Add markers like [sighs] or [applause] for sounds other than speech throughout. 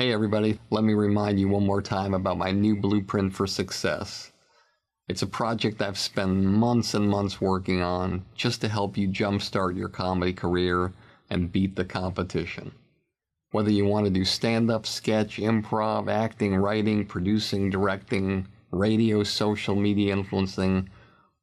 Hey, everybody, let me remind you one more time about my new blueprint for success. It's a project I've spent months and months working on just to help you jumpstart your comedy career and beat the competition. Whether you want to do stand up, sketch, improv, acting, writing, producing, directing, radio, social media influencing,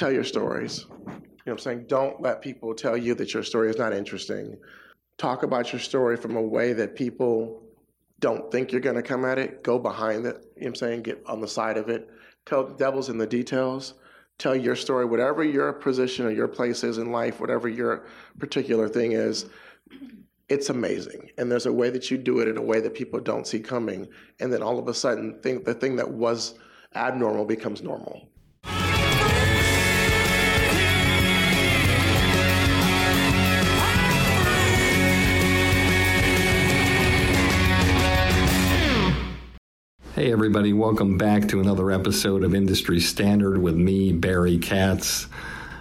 tell your stories. You know what I'm saying? Don't let people tell you that your story is not interesting. Talk about your story from a way that people don't think you're going to come at it. Go behind it. You know what I'm saying? Get on the side of it. Tell the devil's in the details. Tell your story, whatever your position or your place is in life, whatever your particular thing is. It's amazing. And there's a way that you do it in a way that people don't see coming. And then all of a sudden, think the thing that was abnormal becomes normal. Hey, everybody, welcome back to another episode of Industry Standard with me, Barry Katz,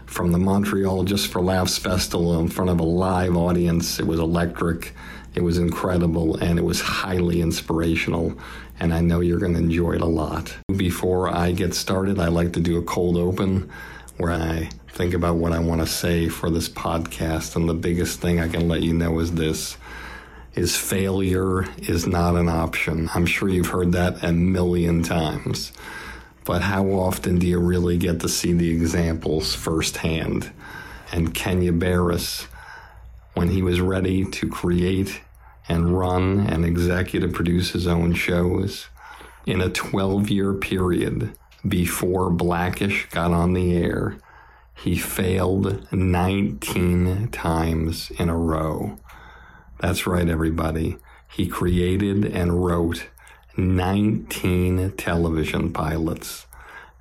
from the Montreal Just for Laughs Festival in front of a live audience. It was electric, it was incredible, and it was highly inspirational. And I know you're going to enjoy it a lot. Before I get started, I like to do a cold open where I think about what I want to say for this podcast. And the biggest thing I can let you know is this is failure is not an option. I'm sure you've heard that a million times. But how often do you really get to see the examples firsthand? And Kenya Barris, when he was ready to create and run and executive produce his own shows, in a 12 year period before Blackish got on the air, he failed 19 times in a row. That's right, everybody. He created and wrote 19 television pilots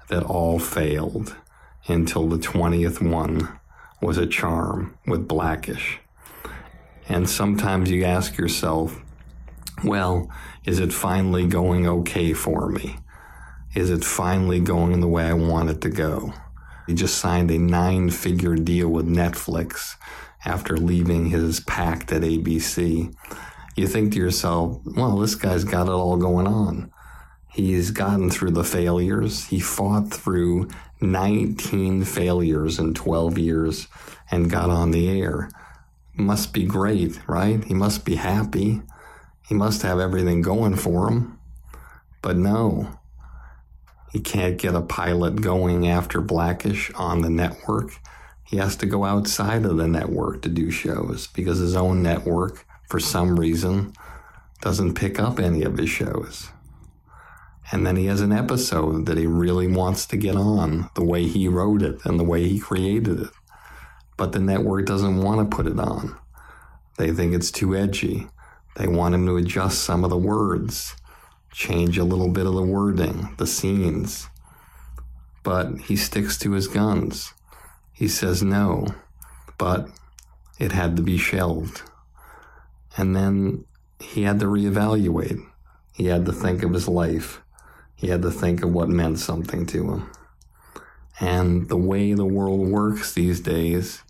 that all failed until the 20th one was a charm with Blackish. And sometimes you ask yourself, well, is it finally going okay for me? Is it finally going the way I want it to go? He just signed a nine figure deal with Netflix after leaving his pact at ABC, you think to yourself, well, this guy's got it all going on. He's gotten through the failures. He fought through 19 failures in 12 years and got on the air. Must be great, right? He must be happy. He must have everything going for him. But no, he can't get a pilot going after Blackish on the network he has to go outside of the network to do shows because his own network, for some reason, doesn't pick up any of his shows. And then he has an episode that he really wants to get on the way he wrote it and the way he created it. But the network doesn't want to put it on. They think it's too edgy. They want him to adjust some of the words, change a little bit of the wording, the scenes. But he sticks to his guns. He says no, but it had to be shelved. And then he had to reevaluate. He had to think of his life. He had to think of what meant something to him. And the way the world works these days,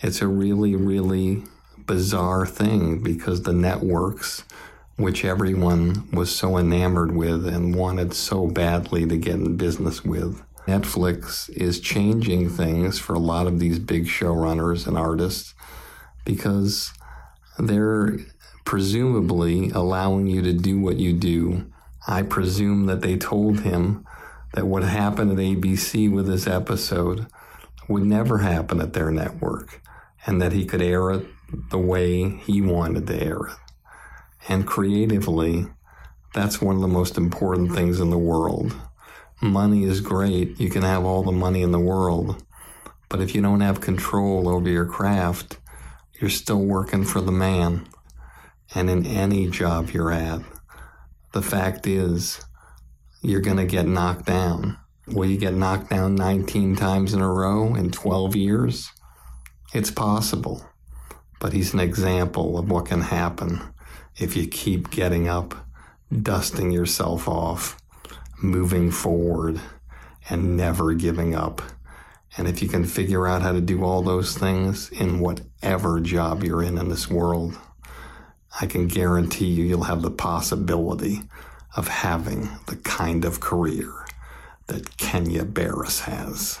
it's a really, really bizarre thing because the networks, which everyone was so enamored with and wanted so badly to get in business with, Netflix is changing things for a lot of these big showrunners and artists because they're presumably allowing you to do what you do. I presume that they told him that what happened at ABC with this episode would never happen at their network and that he could air it the way he wanted to air it. And creatively, that's one of the most important things in the world. Money is great. You can have all the money in the world. But if you don't have control over your craft, you're still working for the man. And in any job you're at, the fact is, you're going to get knocked down. Will you get knocked down 19 times in a row in 12 years? It's possible. But he's an example of what can happen if you keep getting up, dusting yourself off, moving forward, and never giving up. And if you can figure out how to do all those things in whatever job you're in in this world, I can guarantee you you'll have the possibility of having the kind of career that Kenya Barris has.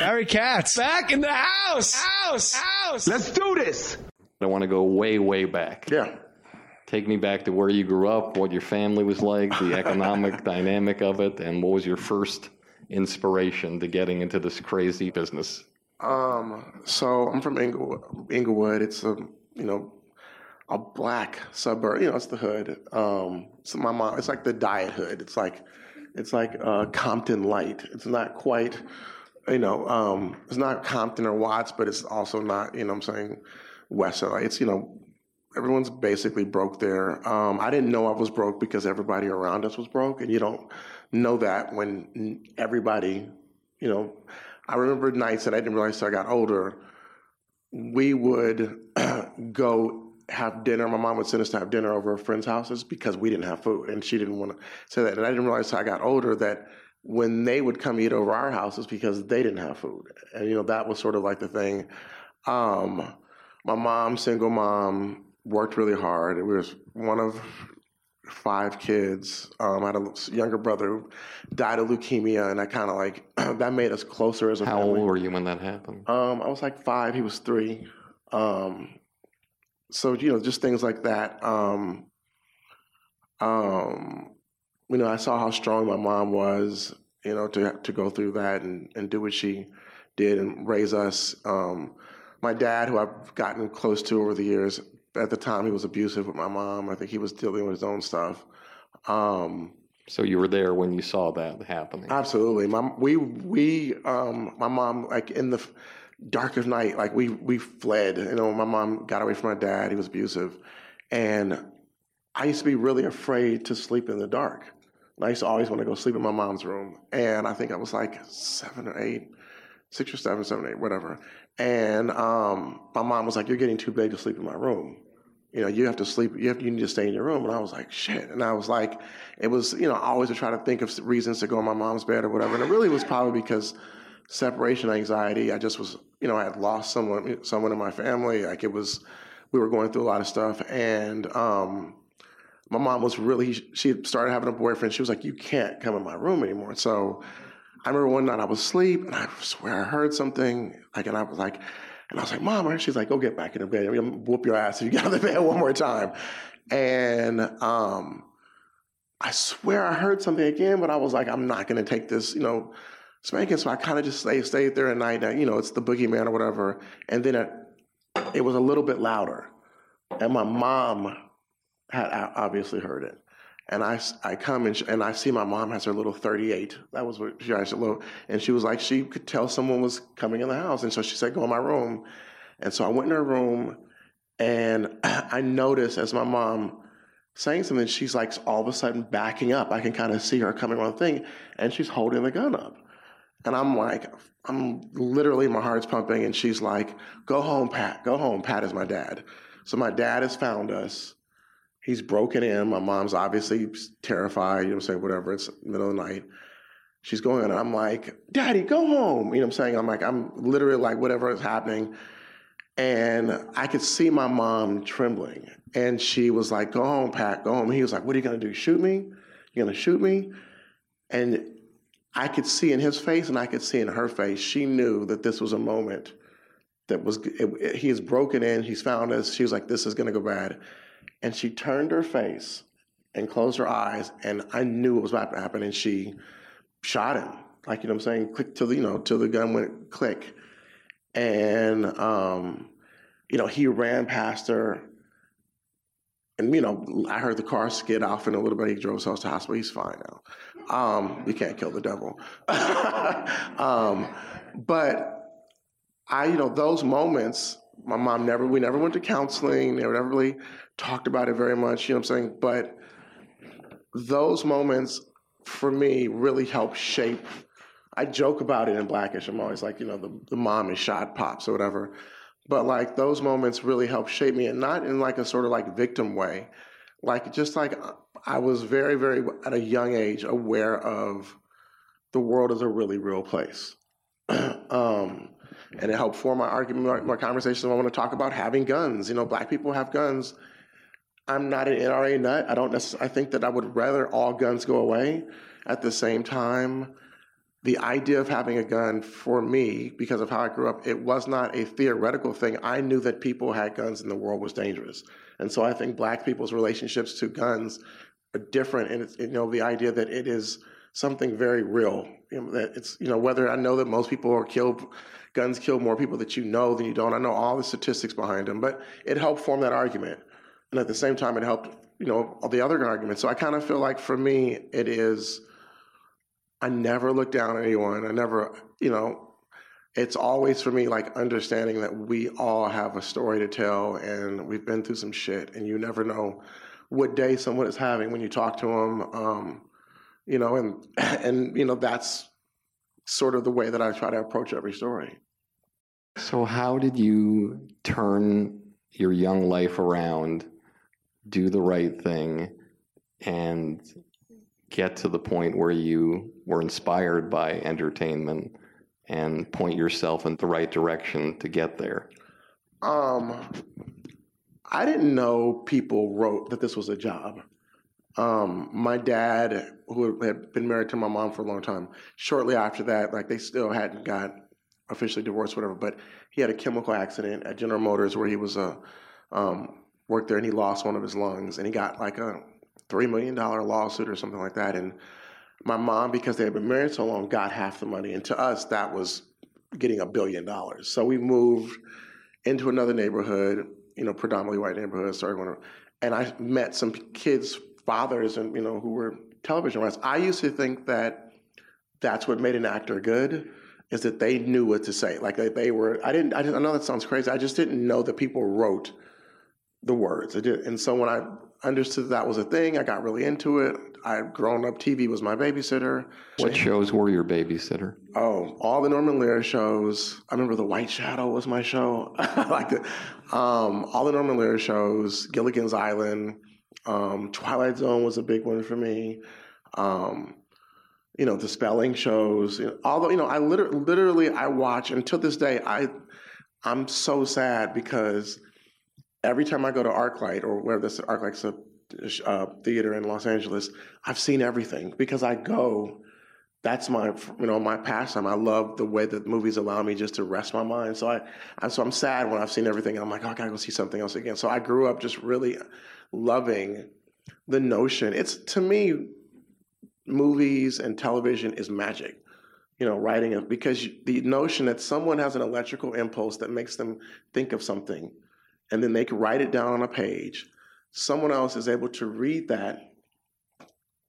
Barry Katz. Back in the house. House. House. Let's do this. I want to go way, way back. Yeah. Take me back to where you grew up, what your family was like, the [laughs] economic dynamic of it, and what was your first inspiration to getting into this crazy business? Um, so I'm from Inglewood. Inglewood. It's a you know a black suburb. You know, it's the hood. Um, so my mom. It's like the diet hood. It's like it's like uh, Compton light. It's not quite. You know, um, it's not Compton or Watts, but it's also not. You know, what I'm saying West LA. It's you know. Everyone's basically broke there. Um, I didn't know I was broke because everybody around us was broke, and you don't know that when everybody, you know, I remember nights that I didn't realize I got older. We would [clears throat] go have dinner. My mom would send us to have dinner over friends' houses because we didn't have food, and she didn't want to say that. And I didn't realize until I got older that when they would come eat over our houses because they didn't have food, and you know that was sort of like the thing. Um, my mom, single mom, worked really hard. It was one of five kids. Um, I had a younger brother who died of leukemia, and I kind of like [clears throat] that made us closer as a family. How family. old were you when that happened? Um, I was like five. He was three. Um, so you know, just things like that. Um, um, you know, I saw how strong my mom was. You know, to to go through that and and do what she did and raise us. Um, my dad, who I've gotten close to over the years, at the time he was abusive with my mom. I think he was dealing with his own stuff. Um, So you were there when you saw that happening. Absolutely. My we we um my mom like in the dark of night like we we fled. You know, my mom got away from my dad. He was abusive, and I used to be really afraid to sleep in the dark. I used to always want to go sleep in my mom's room. And I think I was like seven or eight, six or seven, seven, eight, whatever. And um, my mom was like, "You're getting too big to sleep in my room." you know, you have to sleep, you have you need to stay in your room. And I was like, shit. And I was like, it was, you know, I always would try to think of reasons to go in my mom's bed or whatever. And it really was probably because separation anxiety. I just was, you know, I had lost someone, someone in my family. Like it was, we were going through a lot of stuff. And um, my mom was really, she started having a boyfriend. She was like, you can't come in my room anymore. So I remember one night I was asleep and I swear I heard something. Like, and I was like, and I was like, Mom, she's like, go get back in the bed. I'm gonna whoop your ass if you get out of the [laughs] bed one more time. And um, I swear I heard something again, but I was like, I'm not gonna take this, you know, spanking. So I kind of just stayed, stayed there at night. You know, it's the boogeyman or whatever. And then it, it was a little bit louder. And my mom had obviously heard it. And I, I come and, and I see my mom has her little 38. That was what she a little, and she was like, she could tell someone was coming in the house. And so she said, go in my room. And so I went in her room and [clears throat] I noticed as my mom saying something, she's like all of a sudden backing up. I can kind of see her coming on the thing and she's holding the gun up. And I'm like, I'm literally, my heart's pumping. And she's like, go home, Pat, go home. Pat is my dad. So my dad has found us He's broken in. My mom's obviously terrified, you know what I'm saying, whatever. It's middle of the night. She's going and I'm like, Daddy, go home. You know what I'm saying? I'm like, I'm literally like, whatever is happening. And I could see my mom trembling. And she was like, Go home, Pat, go home. He was like, What are you gonna do? Shoot me? You're gonna shoot me? And I could see in his face and I could see in her face, she knew that this was a moment that was, it, it, he is broken in, he's found us. She was like, This is gonna go bad. And she turned her face and closed her eyes, and I knew it was about to happen. And she shot him, like, you know what I'm saying? Click till the, you know, till the gun went click. And, um, you know, he ran past her. And, you know, I heard the car skid off and a little bit. He drove us to hospital. He's fine now. Um, you can't kill the devil. [laughs] um, but I, you know, those moments, my mom never, we never went to counseling, never, never really talked about it very much, you know what I'm saying? But those moments for me really helped shape. I joke about it in Blackish. I'm always like, you know, the, the mom is shot pops or whatever. But like those moments really helped shape me and not in like a sort of like victim way. Like just like I was very, very at a young age aware of the world is a really real place. [clears throat] um, and it helped form my argument, my, conversations. I want to talk about having guns. You know, black people have guns. I'm not an NRA nut. I don't necessarily. I think that I would rather all guns go away. At the same time, the idea of having a gun for me, because of how I grew up, it was not a theoretical thing. I knew that people had guns and the world was dangerous, and so I think black people's relationships to guns are different. And it's you know the idea that it is something very real. You know, that it's you know whether I know that most people are killed, guns kill more people that you know than you don't. I know all the statistics behind them, but it helped form that argument. And at the same time it helped you know all the other arguments. So i kind of feel like for me it is i never look down on anyone. I never you know it's always for me like understanding that we all have a story to tell and we've been through some shit and you never know what day someone is having when you talk to them um, you know and [laughs] and you know that's sort of the way that i try to approach every story so how did you turn your young life around do the right thing and get to the point where you were inspired by entertainment and point yourself in the right direction to get there? Um, I didn't know people wrote that this was a job. Um, my dad, who had been married to my mom for a long time, shortly after that, like they still hadn't got officially divorced, whatever, but he had a chemical accident at General Motors where he was a um, worked there and he lost one of his lungs and he got like a three million dollar lawsuit or something like that. And my mom, because they had been married so long, got half the money. And to us, that was getting a billion dollars. So we moved into another neighborhood, you know, predominantly white neighborhood. Started going, and I met some kids' fathers, and you know, who were television writers. I used to think that that's what made an actor good, is that they knew what to say. Like they, they were. I didn't. I, didn't, I know that sounds crazy. I just didn't know that people wrote the words. And so when I understood that was a thing, I got really into it. I'd grown up, TV was my babysitter. What shows were your babysitter? Oh, all the Norman Lear shows. I remember The White Shadow was my show. [laughs] I liked it. Um, all the Norman Lear shows, Gilligan's Island, um, Twilight Zone was a big one for me. Um, you know, the spelling shows. You know, although, you know, I literally, literally I watch, until this day, I, I'm so sad because every time I go to ArcLight or where this ArcLight's a uh, theater in Los Angeles, I've seen everything because I go. That's my, you know, my pastime. I love the way that movies allow me just to rest my mind. So I, I so I'm sad when I've seen everything. And I'm like, oh, I gotta go see something else again. So I grew up just really loving the notion. It's to me, movies and television is magic. You know, writing it because the notion that someone has an electrical impulse that makes them think of something and then they can write it down on a page. Someone else is able to read that,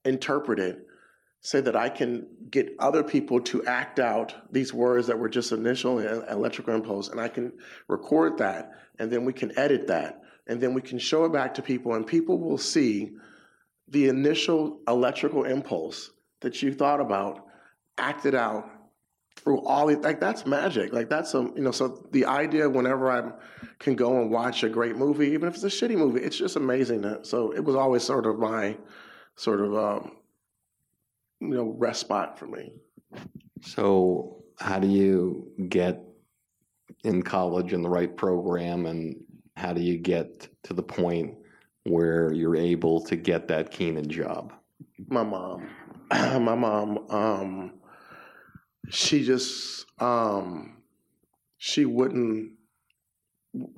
interpret it, say that I can get other people to act out these words that were just initial electrical impulse, and I can record that, and then we can edit that, and then we can show it back to people, and people will see the initial electrical impulse that you thought about acted out through all these, like that's magic. Like that's a you know. So the idea, whenever I can go and watch a great movie, even if it's a shitty movie, it's just amazing. So it was always sort of my sort of um, you know rest spot for me. So, how do you get in college in the right program, and how do you get to the point where you're able to get that Keenan job? My mom, [clears throat] my mom, um, she just um, she wouldn't,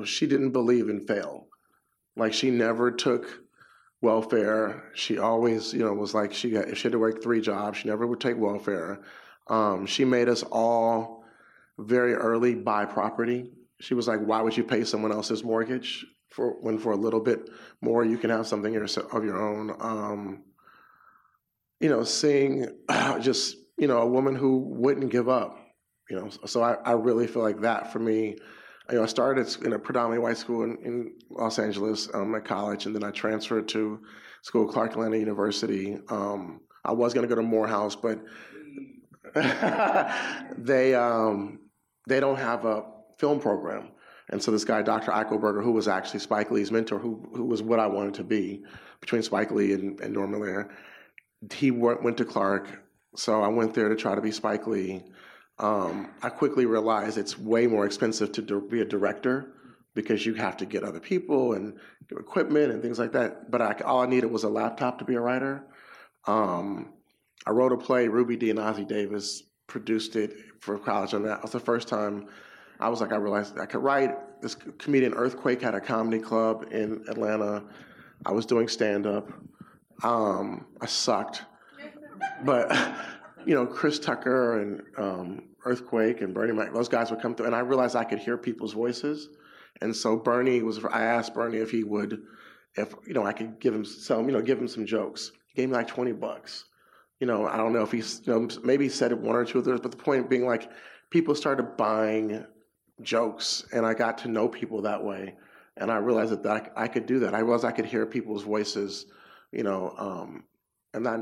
she didn't believe in fail. Like she never took welfare. She always, you know, was like she got, she had to work three jobs. She never would take welfare. Um, she made us all very early buy property. She was like, "Why would you pay someone else's mortgage for when for a little bit more you can have something of your own?" Um, you know, seeing just you know a woman who wouldn't give up. You know, so I, I really feel like that for me. You know, I started in a predominantly white school in, in Los Angeles um, at college, and then I transferred to school Clark Atlanta University. Um, I was going to go to Morehouse, but [laughs] they um, they don't have a film program. And so this guy, Dr. Eichelberger, who was actually Spike Lee's mentor, who who was what I wanted to be between Spike Lee and, and Norman Lear, he went, went to Clark. So I went there to try to be Spike Lee. Um, I quickly realized it's way more expensive to do, be a director because you have to get other people and equipment and things like that. But I, all I needed was a laptop to be a writer. Um, I wrote a play, Ruby Dee and Ossie Davis produced it for college, and that was the first time I was like, I realized I could write. This comedian Earthquake had a comedy club in Atlanta. I was doing stand up. Um, I sucked, but [laughs] you know, Chris Tucker and um, Earthquake and Bernie Mac, those guys would come through, and I realized I could hear people's voices. And so Bernie was. I asked Bernie if he would, if you know, I could give him some, you know, give him some jokes. He gave me like twenty bucks you know, I don't know if he's, you know, maybe he said it one or two of those, but the point being like people started buying jokes and I got to know people that way. And I realized that, I could do that. I realized I could hear people's voices, you know, um, and that,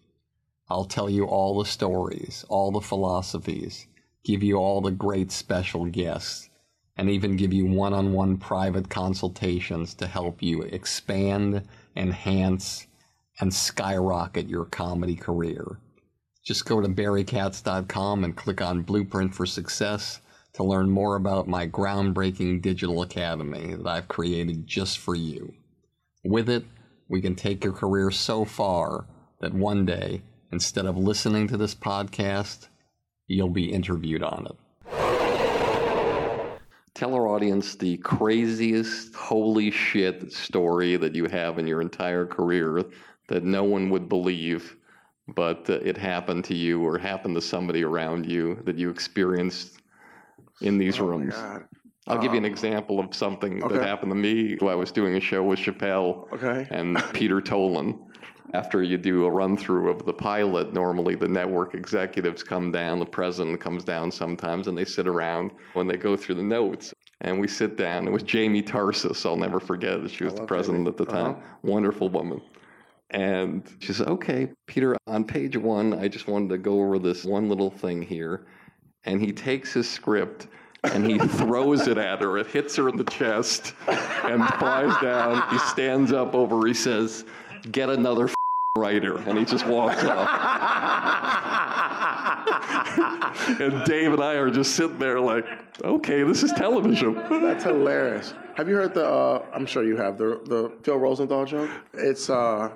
I'll tell you all the stories, all the philosophies, give you all the great special guests, and even give you one on one private consultations to help you expand, enhance, and skyrocket your comedy career. Just go to barrykatz.com and click on Blueprint for Success to learn more about my groundbreaking digital academy that I've created just for you. With it, we can take your career so far that one day, instead of listening to this podcast, you'll be interviewed on it. Tell our audience the craziest, holy shit story that you have in your entire career that no one would believe but uh, it happened to you or happened to somebody around you that you experienced in these Oh my rooms. God. I'll give you an Um, example of something okay. that happened to me. While I was doing a show with Chappelle Okay. and Peter Tolan. After you do a run through of the pilot, normally the network executives come down, the president comes down sometimes, and they sit around when they go through the notes. And we sit down. It was Jamie Tarses. I'll never forget it. She was the president Jamie. at the time. Uh-huh. Wonderful woman. And she said, Okay, Peter, on page one, I just wanted to go over this one little thing here. And he takes his script and he [laughs] throws it at her. It hits her in the chest and flies down. He stands up over, he says, Get another f- writer. And he just walks off. [laughs] and Dave and I are just sitting there like, Okay, this is television. That's hilarious. Have you heard the? Uh, I'm sure you have the the Phil Rosenthal joke. It's uh,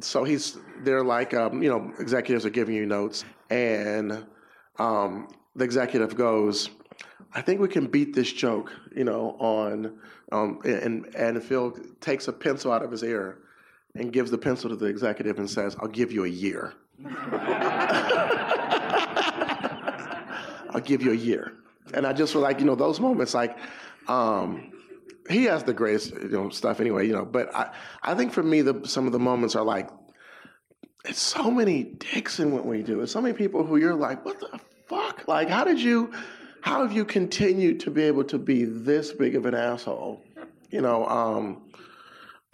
so he's they're like um, you know executives are giving you notes, and um, the executive goes, "I think we can beat this joke," you know, on um, and and Phil takes a pencil out of his ear and gives the pencil to the executive and says, "I'll give you a year." [laughs] I'll give you a year. and I just was like, you know, those moments, like, um, he has the greatest, you know, stuff anyway, you know. But I, I think for me, the some of the moments are like, it's so many dicks in what we do. It's so many people who you're like, what the fuck? Like, how did you, how have you continued to be able to be this big of an asshole? You know, um,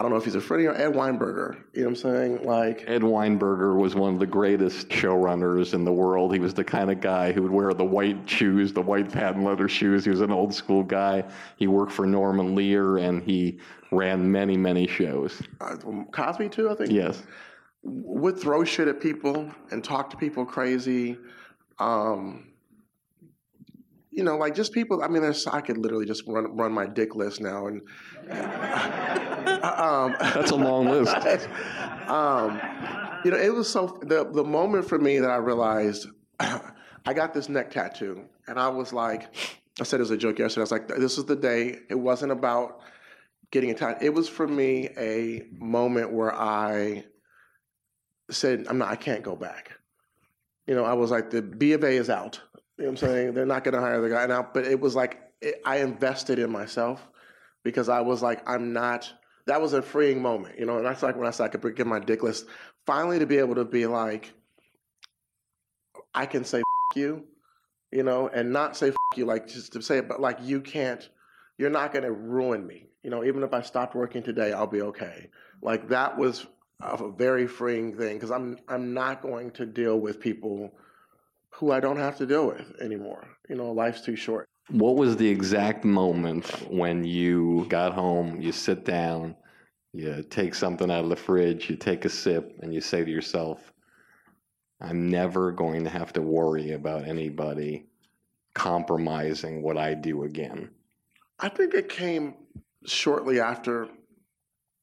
I don't know if he's a friend of Ed Weinberger. You know what I'm saying? Like Ed Weinberger was one of the greatest showrunners in the world. He was the kind of guy who would wear the white shoes, the white patent leather shoes. He was an old school guy. He worked for Norman Lear and he ran many, many shows. Uh, Cosby too, I think. Yes. Would throw shit at people and talk to people crazy. Um, you know, like just people. I mean, there's I could literally just run run my dick list now, and [laughs] um, that's a long list. [laughs] um, you know, it was so the the moment for me that I realized [clears throat] I got this neck tattoo, and I was like, I said it was a joke yesterday. I was like, this is the day. It wasn't about getting a tattoo. It was for me a moment where I said, I'm not. I can't go back. You know, I was like, the B of A is out. You know what I'm saying? They're not going to hire the guy now. But it was like it, I invested in myself because I was like, I'm not. That was a freeing moment, you know. And that's like when I said I could get my dick list. Finally, to be able to be like, I can say you, you know, and not say you like just to say it, but like you can't. You're not going to ruin me, you know. Even if I stopped working today, I'll be okay. Like that was a very freeing thing because I'm I'm not going to deal with people who I don't have to deal with anymore. You know, life's too short. What was the exact moment when you got home, you sit down, you take something out of the fridge, you take a sip, and you say to yourself, I'm never going to have to worry about anybody compromising what I do again? I think it came shortly after,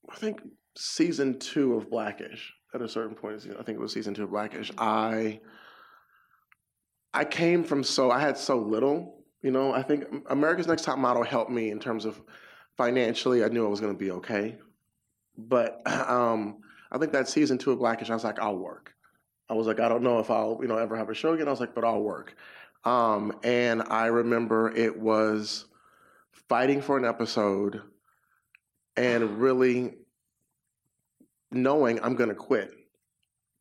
I think season two of Blackish. At a certain point, I think it was season two of Blackish. I I came from so I had so little, you know. I think America's Next Top Model helped me in terms of financially. I knew I was going to be okay, but [clears throat] um, I think that season two of Blackish, I was like, I'll work. I was like, I don't know if I'll, you know, ever have a show again. I was like, but I'll work. Um, and I remember it was fighting for an episode and really knowing I'm going to quit.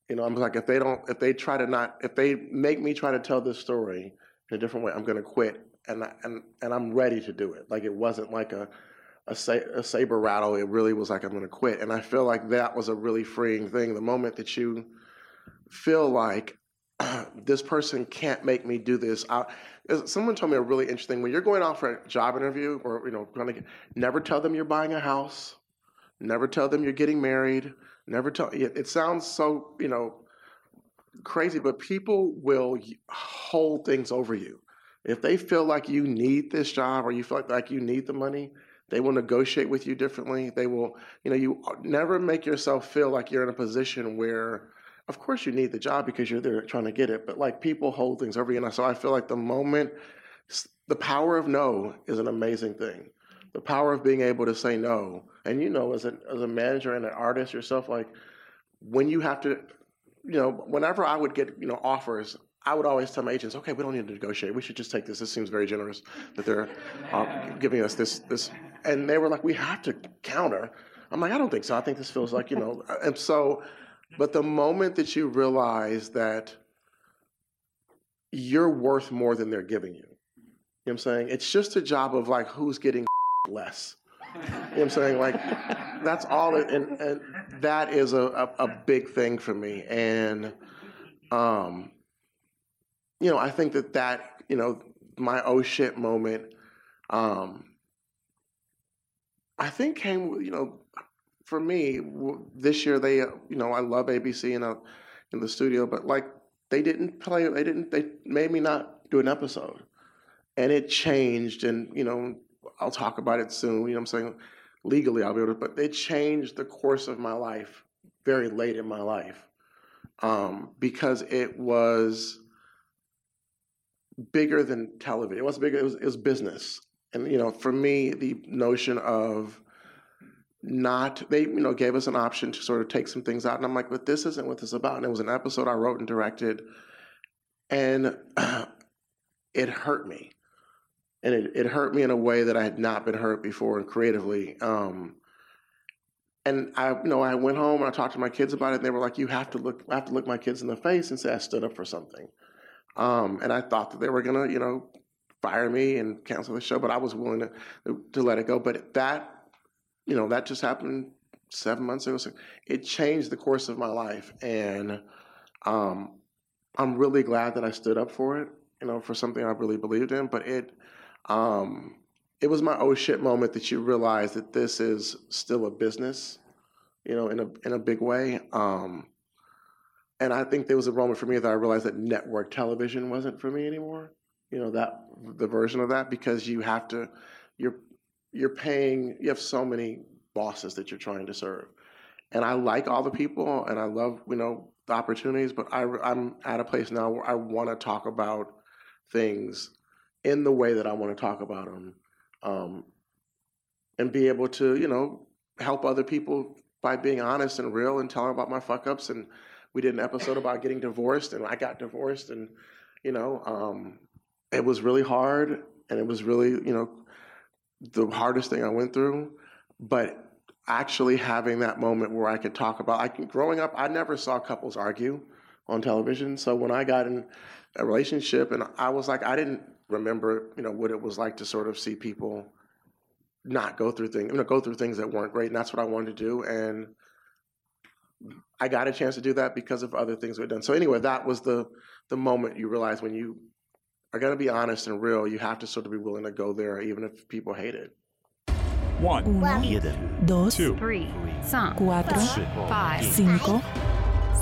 You know, I'm like, if they don't, if they try to not, if they make me try to tell this story in a different way, I'm going to quit. And, I, and, and I'm ready to do it. Like, it wasn't like a, a, a saber rattle. It really was like, I'm going to quit. And I feel like that was a really freeing thing. The moment that you feel like [clears throat] this person can't make me do this. I, someone told me a really interesting, when you're going off for a job interview or, you know, going to never tell them you're buying a house Never tell them you're getting married. Never tell. It sounds so you know crazy, but people will hold things over you. If they feel like you need this job or you feel like, like you need the money, they will negotiate with you differently. They will, you know, you uh, never make yourself feel like you're in a position where, of course, you need the job because you're there trying to get it, but like people hold things over you. And so I feel like the moment, the power of no is an amazing thing. The power of being able to say no and you know, as a as a manager and an artist yourself, like when you have to, you know, whenever I would get you know offers, I would always tell my agents, okay, we don't need to negotiate. We should just take this. This seems very generous that they're uh, giving us this this. And they were like, we have to counter. I'm like, I don't think so. I think this feels like you know. [laughs] And so, but the moment that you realize that you're worth more than they're giving you, you know what I'm saying? It's just a job of like who's getting less. You know what I'm saying? Like, that's all, and, and that is a, a, a, big thing for me. And, um, you know, I think that that, you know, my oh shit moment, um, I think came, you know, for me this year. They, you know, I love ABC and in the studio, but like they didn't play. They didn't. They made me not do an episode, and it changed. And you know, I'll talk about it soon. You know what I'm saying? Legally, I'll be able to, but they changed the course of my life very late in my life um, because it was bigger than television. It was bigger. It was, it was business, and you know, for me, the notion of not they you know gave us an option to sort of take some things out, and I'm like, but this isn't what this is about. And it was an episode I wrote and directed, and [clears throat] it hurt me and it, it hurt me in a way that I had not been hurt before and creatively. Um, and I, you know, I went home and I talked to my kids about it, and they were like, "You have to look, I have to look my kids in the face and say I stood up for something." Um, and I thought that they were gonna, you know, fire me and cancel the show, but I was willing to to let it go. But that, you know, that just happened seven months ago. So it changed the course of my life, and um, I'm really glad that I stood up for it. You know, for something I really believed in. But it, um, it was my oh shit moment that you realize that this is still a business. You know, in a in a big way. Um, and I think there was a moment for me that I realized that network television wasn't for me anymore. You know that the version of that because you have to, you're you're paying. You have so many bosses that you're trying to serve, and I like all the people and I love you know the opportunities, but I, I'm at a place now where I want to talk about things in the way that I want to talk about them, um, and be able to you know help other people by being honest and real and telling about my fuck ups and we did an episode about getting divorced and I got divorced and you know um, it was really hard and it was really you know the hardest thing I went through but actually having that moment where I could talk about I growing up I never saw couples argue on television so when I got in a relationship and I was like I didn't remember you know what it was like to sort of see people not go through things you know go through things that weren't great and that's what I wanted to do and I got a chance to do that because of other things we've done. So anyway, that was the the moment you realize when you are going to be honest and real, you have to sort of be willing to go there, even if people hate it. One, Uno, dos, two, Three. Cinq. cuatro, Five. cinco,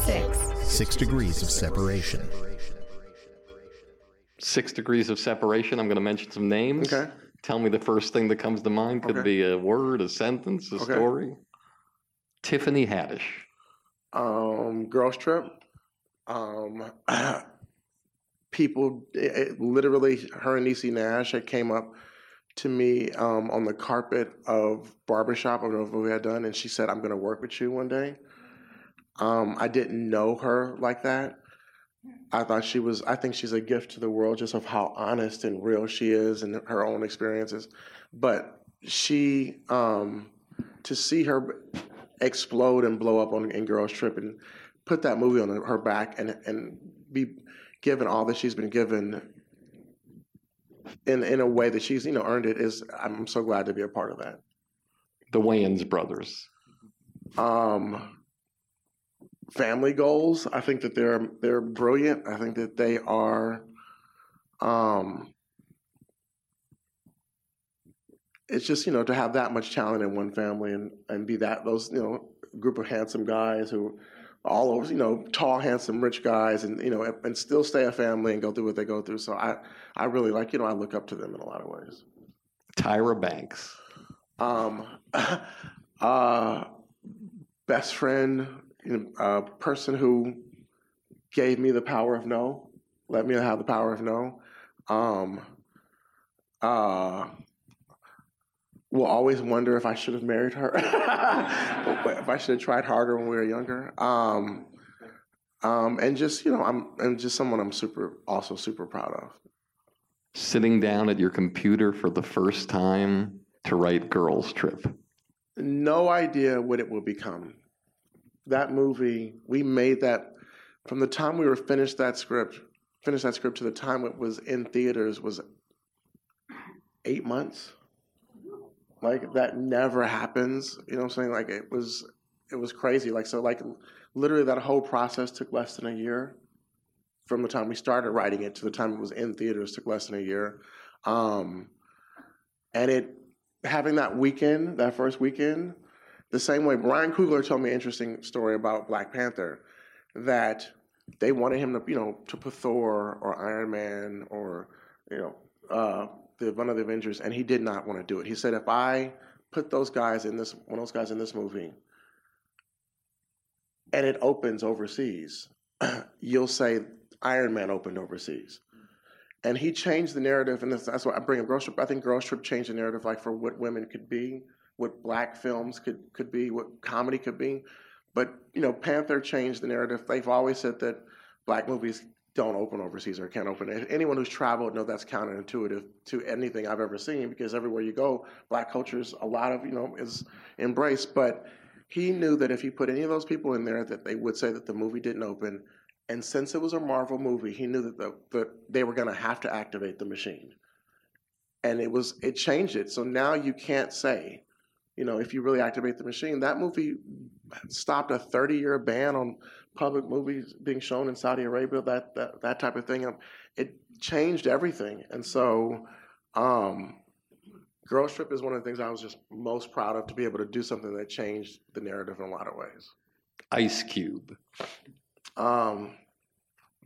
Six. Six degrees of separation. Six degrees of separation. I'm going to mention some names. Okay. Tell me the first thing that comes to mind. Could Okay. be a word, a sentence, a Okay. story. Tiffany Haddish. Um, girls trip. Um, [clears throat] people, it, it- literally, her and Niecy Nash had came up to me um, on the carpet of barbershop. I don't know if we had done, and she said, "I'm going to work with you one day." Um, I didn't know her like that. I thought she was. I think she's a gift to the world, just of how honest and real she is, and her own experiences. But she, um, to see her explode and blow up on in Girls Trip and put that movie on her back and and be given all that she's been given in in a way that she's you know earned it is I'm so glad to be a part of that. The Wayans brothers. Um, family goals. I think that they're they're brilliant. I think that they are. Um, it's just you know to have that much talent in one family and and be that those you know group of handsome guys who all over you know tall handsome rich guys and you know and, and still stay a family and go through what they go through so i i really like you know i look up to them in a lot of ways Tyra Banks. um [laughs] uh best friend uh person who gave me the power of no let me have the power of no um uh will always wonder if I should have married her, [laughs] if I should have tried harder when we were younger. Um, um, and just you know, I'm and just someone I'm super also super proud of. Sitting down at your computer for the first time to write Girls Trip. No idea what it will become. That movie, we made that from the time we were finished that script, finished that script to the time it was in theaters was eight months. Like that never happens. You know what I'm saying? Like it was it was crazy. Like so like literally that whole process took less than a year. From the time we started writing it to the time it was in theaters took less than a year. Um, and it having that weekend, that first weekend, the same way Brian Coogler told me an interesting story about Black Panther that they wanted him to, you know, to put Thor or Iron Man or, you know, uh, the one of the Avengers, and he did not want to do it. He said, if I put those guys in this, one of those guys in this movie, and it opens overseas, [clears throat] you'll say Iron Man opened overseas. And he changed the narrative, and that's, that's why I bring up Girls Trip. I think Girls Trip changed the narrative, like for what women could be, what black films could could be, what comedy could be. But you know, Panther changed the narrative. They've always said that black movies don't open overseas or can't open. Anyone who's traveled knows that's counterintuitive to anything I've ever seen because everywhere you go, black culture is a lot of you know is embraced. But he knew that if he put any of those people in there, that they would say that the movie didn't open. And since it was a Marvel movie, he knew that the, that they were going to have to activate the machine. And it was it changed it. So now you can't say, you know, if you really activate the machine, that movie stopped a 30 year ban on public movies being shown in Saudi Arabia, that that, that type of thing. Um, It changed everything. And so um, Girls Trip is one of the things I was just most proud of to be able to do something that changed the narrative in a lot of ways. Ice Cube. Um,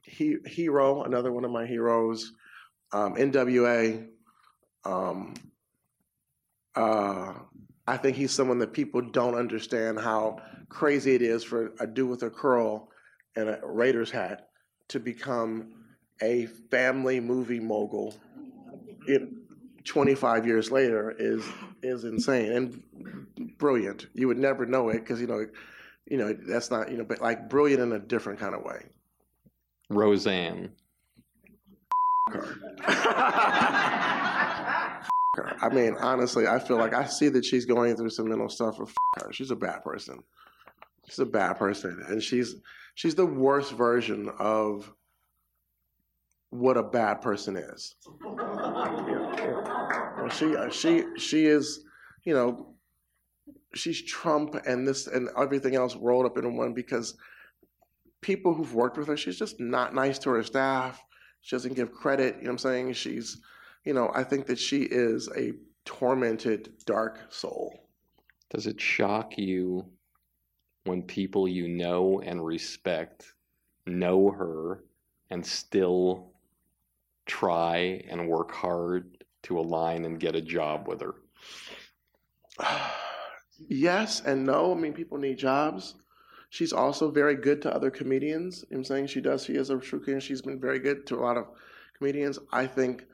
he, Hero, another one of my heroes. Um, NWA. Um, uh, I think he's someone that people don't understand how crazy it is for a dude with a curl and a Raiders hat to become a family movie mogul. It, 25 years later is is insane and brilliant. You would never know it because you know, you know that's not you know, but like brilliant in a different kind of way. Roseanne. [laughs] her. I mean, honestly, I feel like I see that she's going through some mental stuff. Of her, she's a bad person. She's a bad person, and she's she's the worst version of what a bad person is. She uh, she she is, you know, she's Trump and this and everything else rolled up into one because people who've worked with her, she's just not nice to her staff. She doesn't give credit. You know what I'm saying? She's you know, I think that she is a tormented, dark soul. Does it shock you when people you know and respect know her and still try and work hard to align and get a job with her? [sighs] yes and no. I mean, people need jobs. She's also very good to other comedians. I'm saying she does. She is a true comedian. She's been very good to a lot of comedians. I think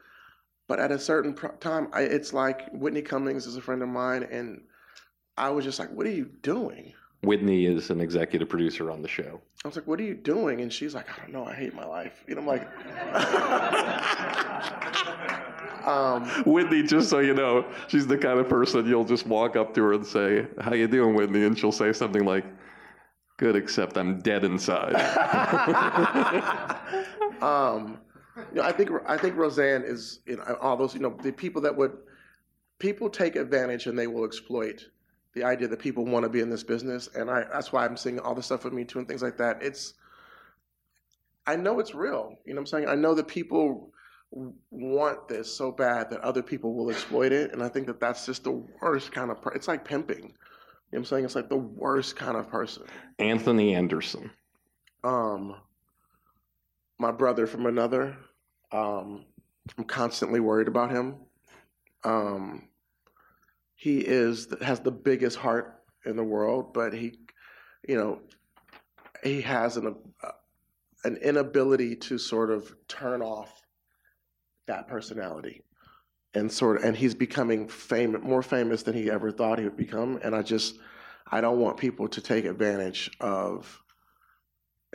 but at a certain pro- time, I, it's like Whitney Cummings is a friend of mine, and I was just like, "What are you doing?" Whitney is an executive producer on the show. I was like, "What are you doing?" And she's like, "I don't know. I hate my life." You know, I'm like, [laughs] um, Whitney. Just so you know, she's the kind of person you'll just walk up to her and say, "How you doing, Whitney?" And she'll say something like, "Good, except I'm dead inside." [laughs] um, you know, I think I think Roseanne is you know all those you know the people that would people take advantage and they will exploit the idea that people want to be in this business, and I that's why I'm seeing all the stuff with Me Too and things like that. It's I know it's real. You know what I'm saying? I know that people want this so bad that other people will exploit it, and I think that that's just the worst kind of. Per- it's like pimping. You know what I'm saying? It's like the worst kind of person. Anthony Anderson. Um, my brother from another. Um, I'm constantly worried about him. Um, he is has the biggest heart in the world, but he, you know, he has an uh, an inability to sort of turn off that personality, and sort of, and he's becoming famous, more famous than he ever thought he would become. And I just, I don't want people to take advantage of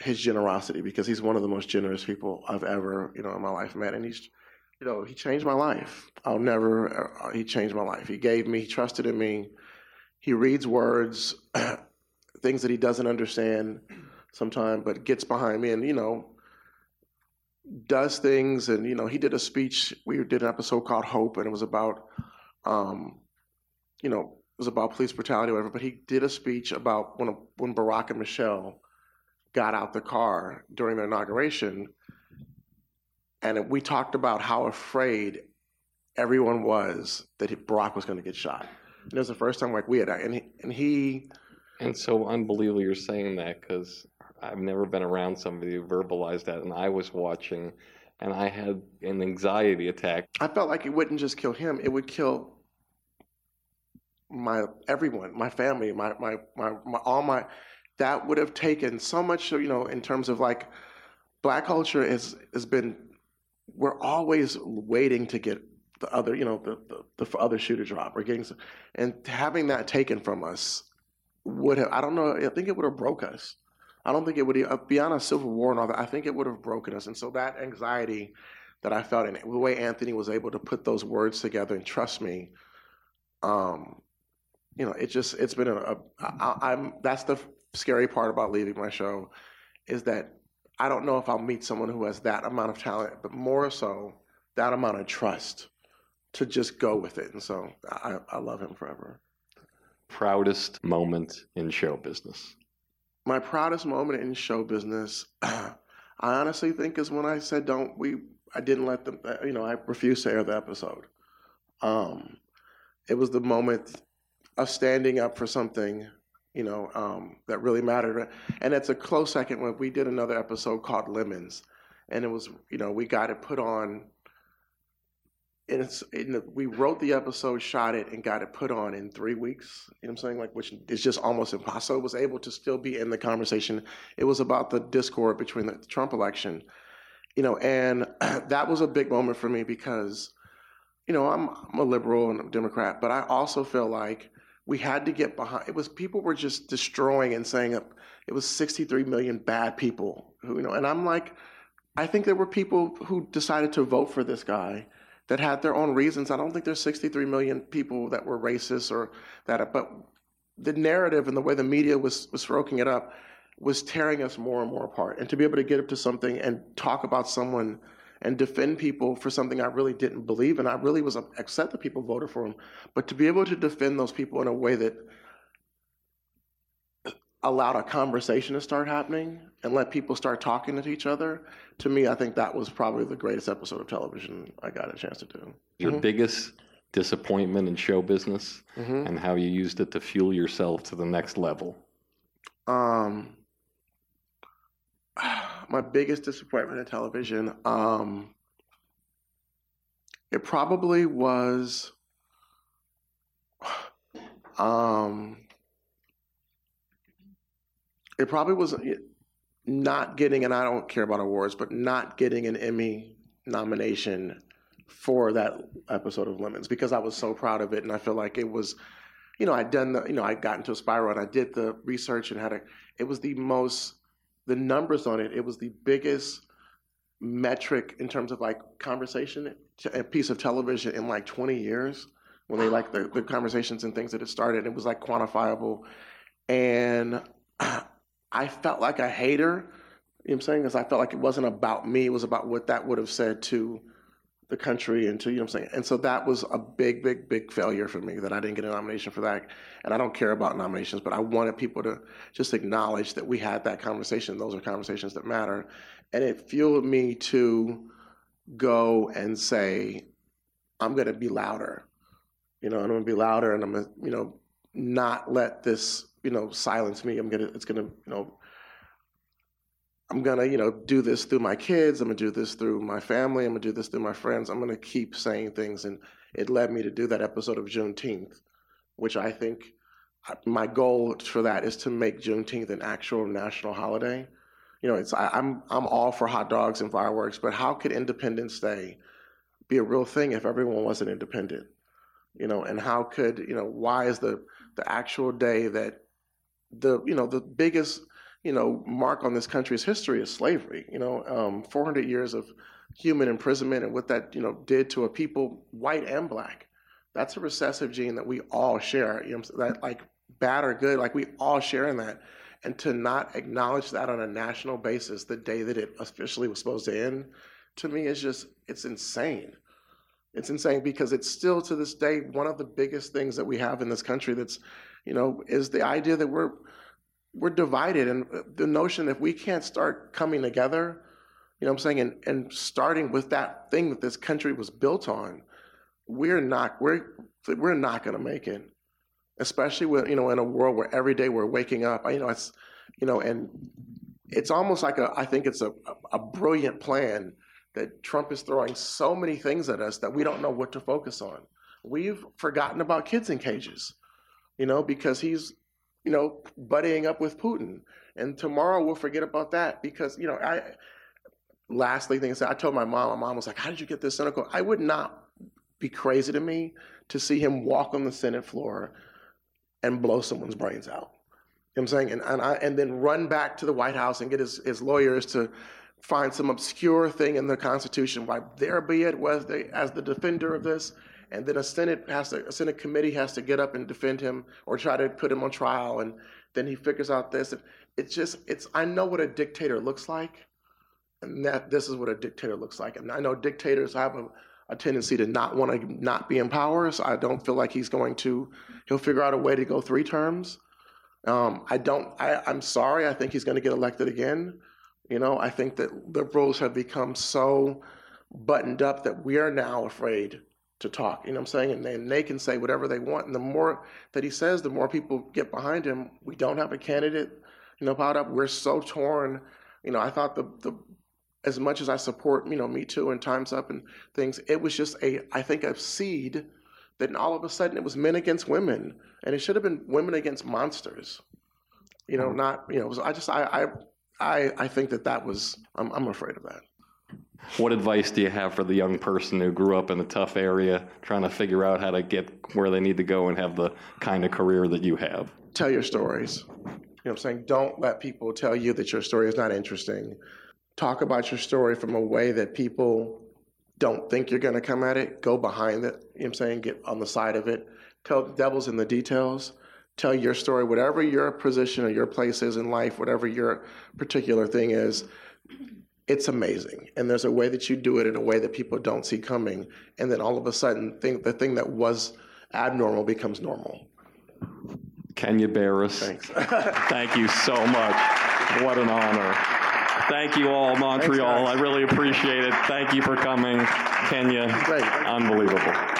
his generosity because he's one of the most generous people I've ever, you know, in my life met. And he's, you know, he changed my life. I'll never, uh, he changed my life. He gave me, he trusted in me. He reads words, [clears throat] things that he doesn't understand sometimes, but gets behind me and, you know, does things. And, you know, he did a speech. We did an episode called Hope, and it was about, um, you know, it was about police brutality or whatever, but he did a speech about when, when Barack and Michelle got out the car during the inauguration, and we talked about how afraid everyone was that Barack was going to get shot. And it was the first time like we had, and he, and he, and so unbelievable you're saying that because I've never been around somebody who verbalized that, and I was watching, and I had an anxiety attack. I felt like it wouldn't just kill him; it would kill my everyone, my family, my my my, my all my that would have taken so much, you know, in terms of like black culture has has been. We're always waiting to get the other, you know, the the, the other shoe to drop or getting, some, and having that taken from us would have. I don't know. I think it would have broke us. I don't think it would uh, beyond a civil war and all that. I think it would have broken us. And so that anxiety that I felt, and the way Anthony was able to put those words together and trust me, um, you know, it just it's been a, a I, I'm that's the scary part about leaving my show, is that I don't know if I'll meet someone who has that amount of talent, but more so that amount of trust to just go with it. And so I, I love him forever. Proudest moment in show business. My proudest moment in show business, [clears throat] I honestly think is when I said, "Don't we?" I didn't let them. uh, You know, I refused to air the episode. Um, it was the moment of standing up for something, you know, um, that really mattered. And it's a close second when we did another episode called Lemons, and it was, you know, we got it put on. And it's in the, we wrote the episode, shot it, and got it put on in three weeks. You know what I'm saying? Like, which is just almost impossible. Was able to still be in the conversation. It was about the discord between the Trump election, you know, and [clears throat] that was a big moment for me because, you know, I'm, I'm a liberal and a Democrat, but I also feel like we had to get behind. It was people were just destroying and saying it was 63 million bad people who, you know, and I'm like, I think there were people who decided to vote for this guy that had their own reasons. I don't think there's 63 million people that were racist or that, but the narrative and the way the media was was stroking it up was tearing us more and more apart. And to be able to get up to something and talk about someone and defend people for something I really didn't believe in, I really was upset that people voted for him. But to be able to defend those people in a way that allowed a conversation to start happening and let people start talking to each other, to me, I think that was probably the greatest episode of television I got a chance to do. Your Mhm. biggest disappointment in show business Mhm. and how you used it to fuel yourself to the next level. Um, my biggest disappointment in television, um, it probably was, [sighs] um, it probably was not getting, and I don't care about awards, but not getting an Emmy nomination for that episode of Lemons because I was so proud of it, and I feel like it was you know, I'd done the, you know, I got into a spiral and I did the research and had a, it was the most, the numbers on it, it was the biggest metric in terms of like conversation, a piece of television in like 20 years when they like the, the conversations and things that it started. It was like quantifiable. And I felt like a hater, you know what I'm saying? Because I felt like it wasn't about me, it was about what that would have said to the country and to you know what I'm saying. And so that was a big, big, big failure for me that I didn't get a nomination for that. And I don't care about nominations, but I wanted people to just acknowledge that we had that conversation. Those are conversations that matter. And it fueled me to go and say, I'm gonna be louder. You know, I'm gonna be louder and I'm gonna, you know, not let this, you know, silence me. I'm gonna it's gonna, you know, I'm gonna, you know, do this through my kids. I'm gonna do this through my family. I'm gonna do this through my friends. I'm gonna keep saying things, and it led me to do that episode of Juneteenth, which I think uh, my goal for that is to make Juneteenth an actual national holiday. You know, it's I, I'm I'm all for hot dogs and fireworks, but how could Independence Day be a real thing if everyone wasn't independent? You know, and how could you know why is the the actual day that the you know the biggest you know, mark on this country's history is slavery. You know, um, 400 years of human imprisonment and what that you know did to a people, white and black. That's a recessive gene that we all share. You know, that like bad or good, like we all share in that. And to not acknowledge that on a national basis the day that it officially was supposed to end, to me is just it's insane. It's insane because it's still to this day one of the biggest things that we have in this country. That's, you know, is the idea that we're we're divided and the notion if we can't start coming together you know what i'm saying and, and starting with that thing that this country was built on we're not we're we're not going to make it. Especially with you know in a world where every day we're waking up you know it's you know and it's almost like a i think it's a, a brilliant plan that trump is throwing so many things at us that we don't know what to focus on. We've forgotten about kids in cages you know because he's you know, buddying up with Putin. And tomorrow we'll forget about that because, you know, I, lastly, thing I I told my mom, my mom was like, how did you get this cynical? I would not be crazy to me to see him walk on the Senate floor and blow someone's brains out. You know what I'm saying? And, and, I, and then run back to the White House and get his, his lawyers to find some obscure thing in the Constitution, why there be it was they, as the defender of this, and then a Senate has to, a Senate committee has to get up and defend him or try to put him on trial, and then he figures out this. It's just, it's I know what a dictator looks like, and that this is what a dictator looks like. And I know dictators have a, a tendency to not want to not be in power, so I don't feel like he's going to. He'll figure out a way to go three terms. Um, I don't. I, I'm sorry. I think he's going to get elected again. You know, I think that liberals have become so buttoned up that we are now afraid to talk. You know what I'm saying? And, and they can say whatever they want. And the more that he says, the more people get behind him. We don't have a candidate, you know, piled up. We're so torn. You know, I thought the the as much as I support, you know, Me Too and Times Up and things, it was just a I think a seed that all of a sudden it was men against women, and it should have been women against monsters. You know, mm-hmm. not you know. I just I I I, I think that that was I'm I'm afraid of that. What advice do you have for the young person who grew up in a tough area, trying to figure out how to get where they need to go and have the kind of career that you have? Tell your stories. You know what I'm saying? Don't let people tell you that your story is not interesting. Talk about your story from a way that people don't think you're going to come at it. Go behind it. You know what I'm saying? Get on the side of it. Tell the devil's in the details. Tell your story, whatever your position or your place is in life, whatever your particular thing is. It's amazing. And there's a way that you do it in a way that people don't see coming. And then all of a sudden, think the thing that was abnormal becomes normal. Kenya Barris. Thanks. [laughs] Thank you so much. What an honor. Thank you all, Montreal. Thanks, I really appreciate it. Thank you for coming, Kenya. Great. Unbelievable.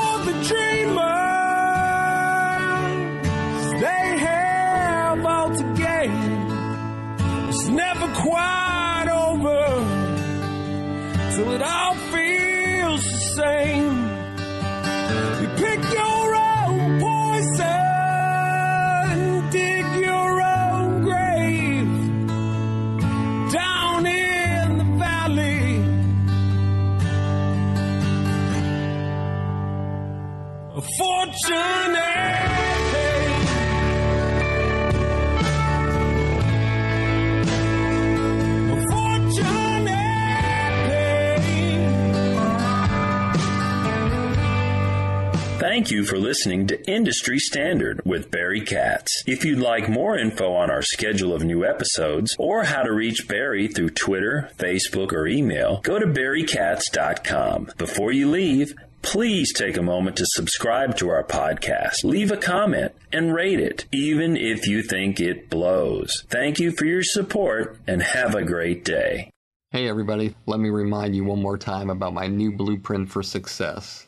the dreamers, they have all to gain. It's never quite over till it all feels the same. Thank you for listening to Industry Standard with Barry Katz. If you'd like more info on our schedule of new episodes or how to reach Barry through Twitter, Facebook, or email, go to barrykatz.com. Before you leave, please take a moment to subscribe to our podcast, leave a comment, and rate it, even if you think it blows. Thank you for your support and have a great day. Hey, everybody, let me remind you one more time about my new blueprint for success.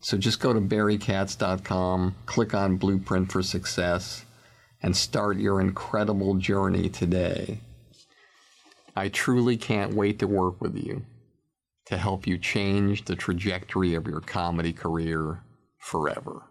So just go to barrykatz.com, click on Blueprint for Success, and start your incredible journey today. I truly can't wait to work with you to help you change the trajectory of your comedy career forever.